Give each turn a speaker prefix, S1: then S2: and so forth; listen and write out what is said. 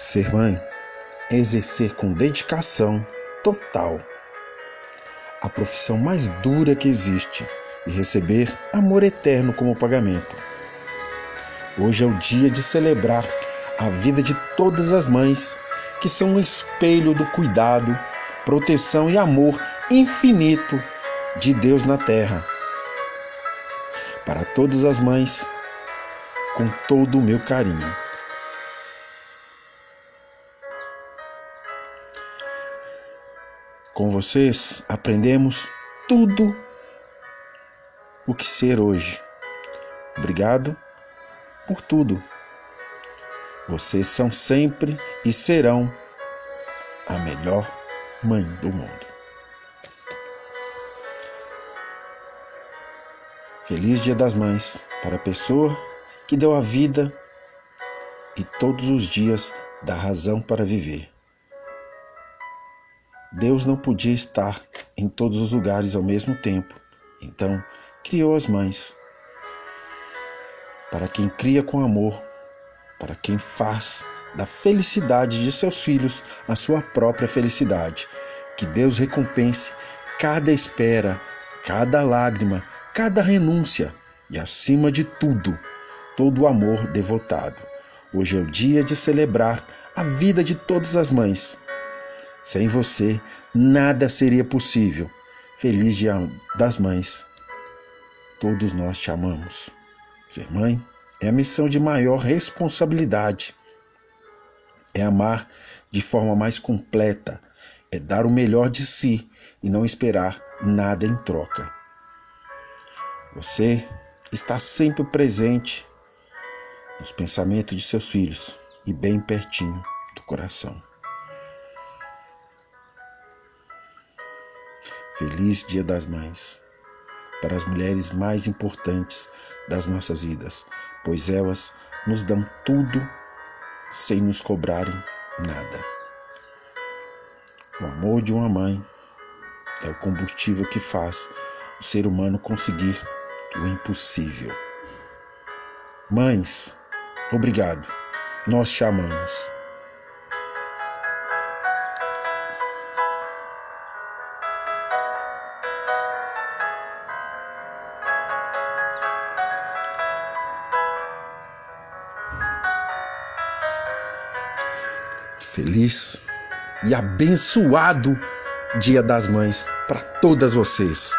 S1: Ser mãe é exercer com dedicação total a profissão mais dura que existe e receber amor eterno como pagamento. Hoje é o dia de celebrar a vida de todas as mães que são um espelho do cuidado, proteção e amor infinito de Deus na terra. Para todas as mães, com todo o meu carinho. Com vocês aprendemos tudo o que ser hoje. Obrigado por tudo. Vocês são sempre e serão a melhor mãe do mundo. Feliz Dia das Mães para a pessoa que deu a vida e todos os dias dá razão para viver. Deus não podia estar em todos os lugares ao mesmo tempo, então criou as mães. Para quem cria com amor, para quem faz da felicidade de seus filhos a sua própria felicidade. Que Deus recompense cada espera, cada lágrima, cada renúncia e, acima de tudo, todo o amor devotado. Hoje é o dia de celebrar a vida de todas as mães sem você, nada seria possível. Feliz Dia das Mães. Todos nós te amamos. Ser mãe é a missão de maior responsabilidade. É amar de forma mais completa, é dar o melhor de si e não esperar nada em troca. Você está sempre presente nos pensamentos de seus filhos e bem pertinho do coração. Feliz Dia das Mães para as mulheres mais importantes das nossas vidas, pois elas nos dão tudo sem nos cobrarem nada. O amor de uma mãe é o combustível que faz o ser humano conseguir o impossível. Mães, obrigado. Nós te amamos. Feliz e abençoado Dia das Mães para todas vocês.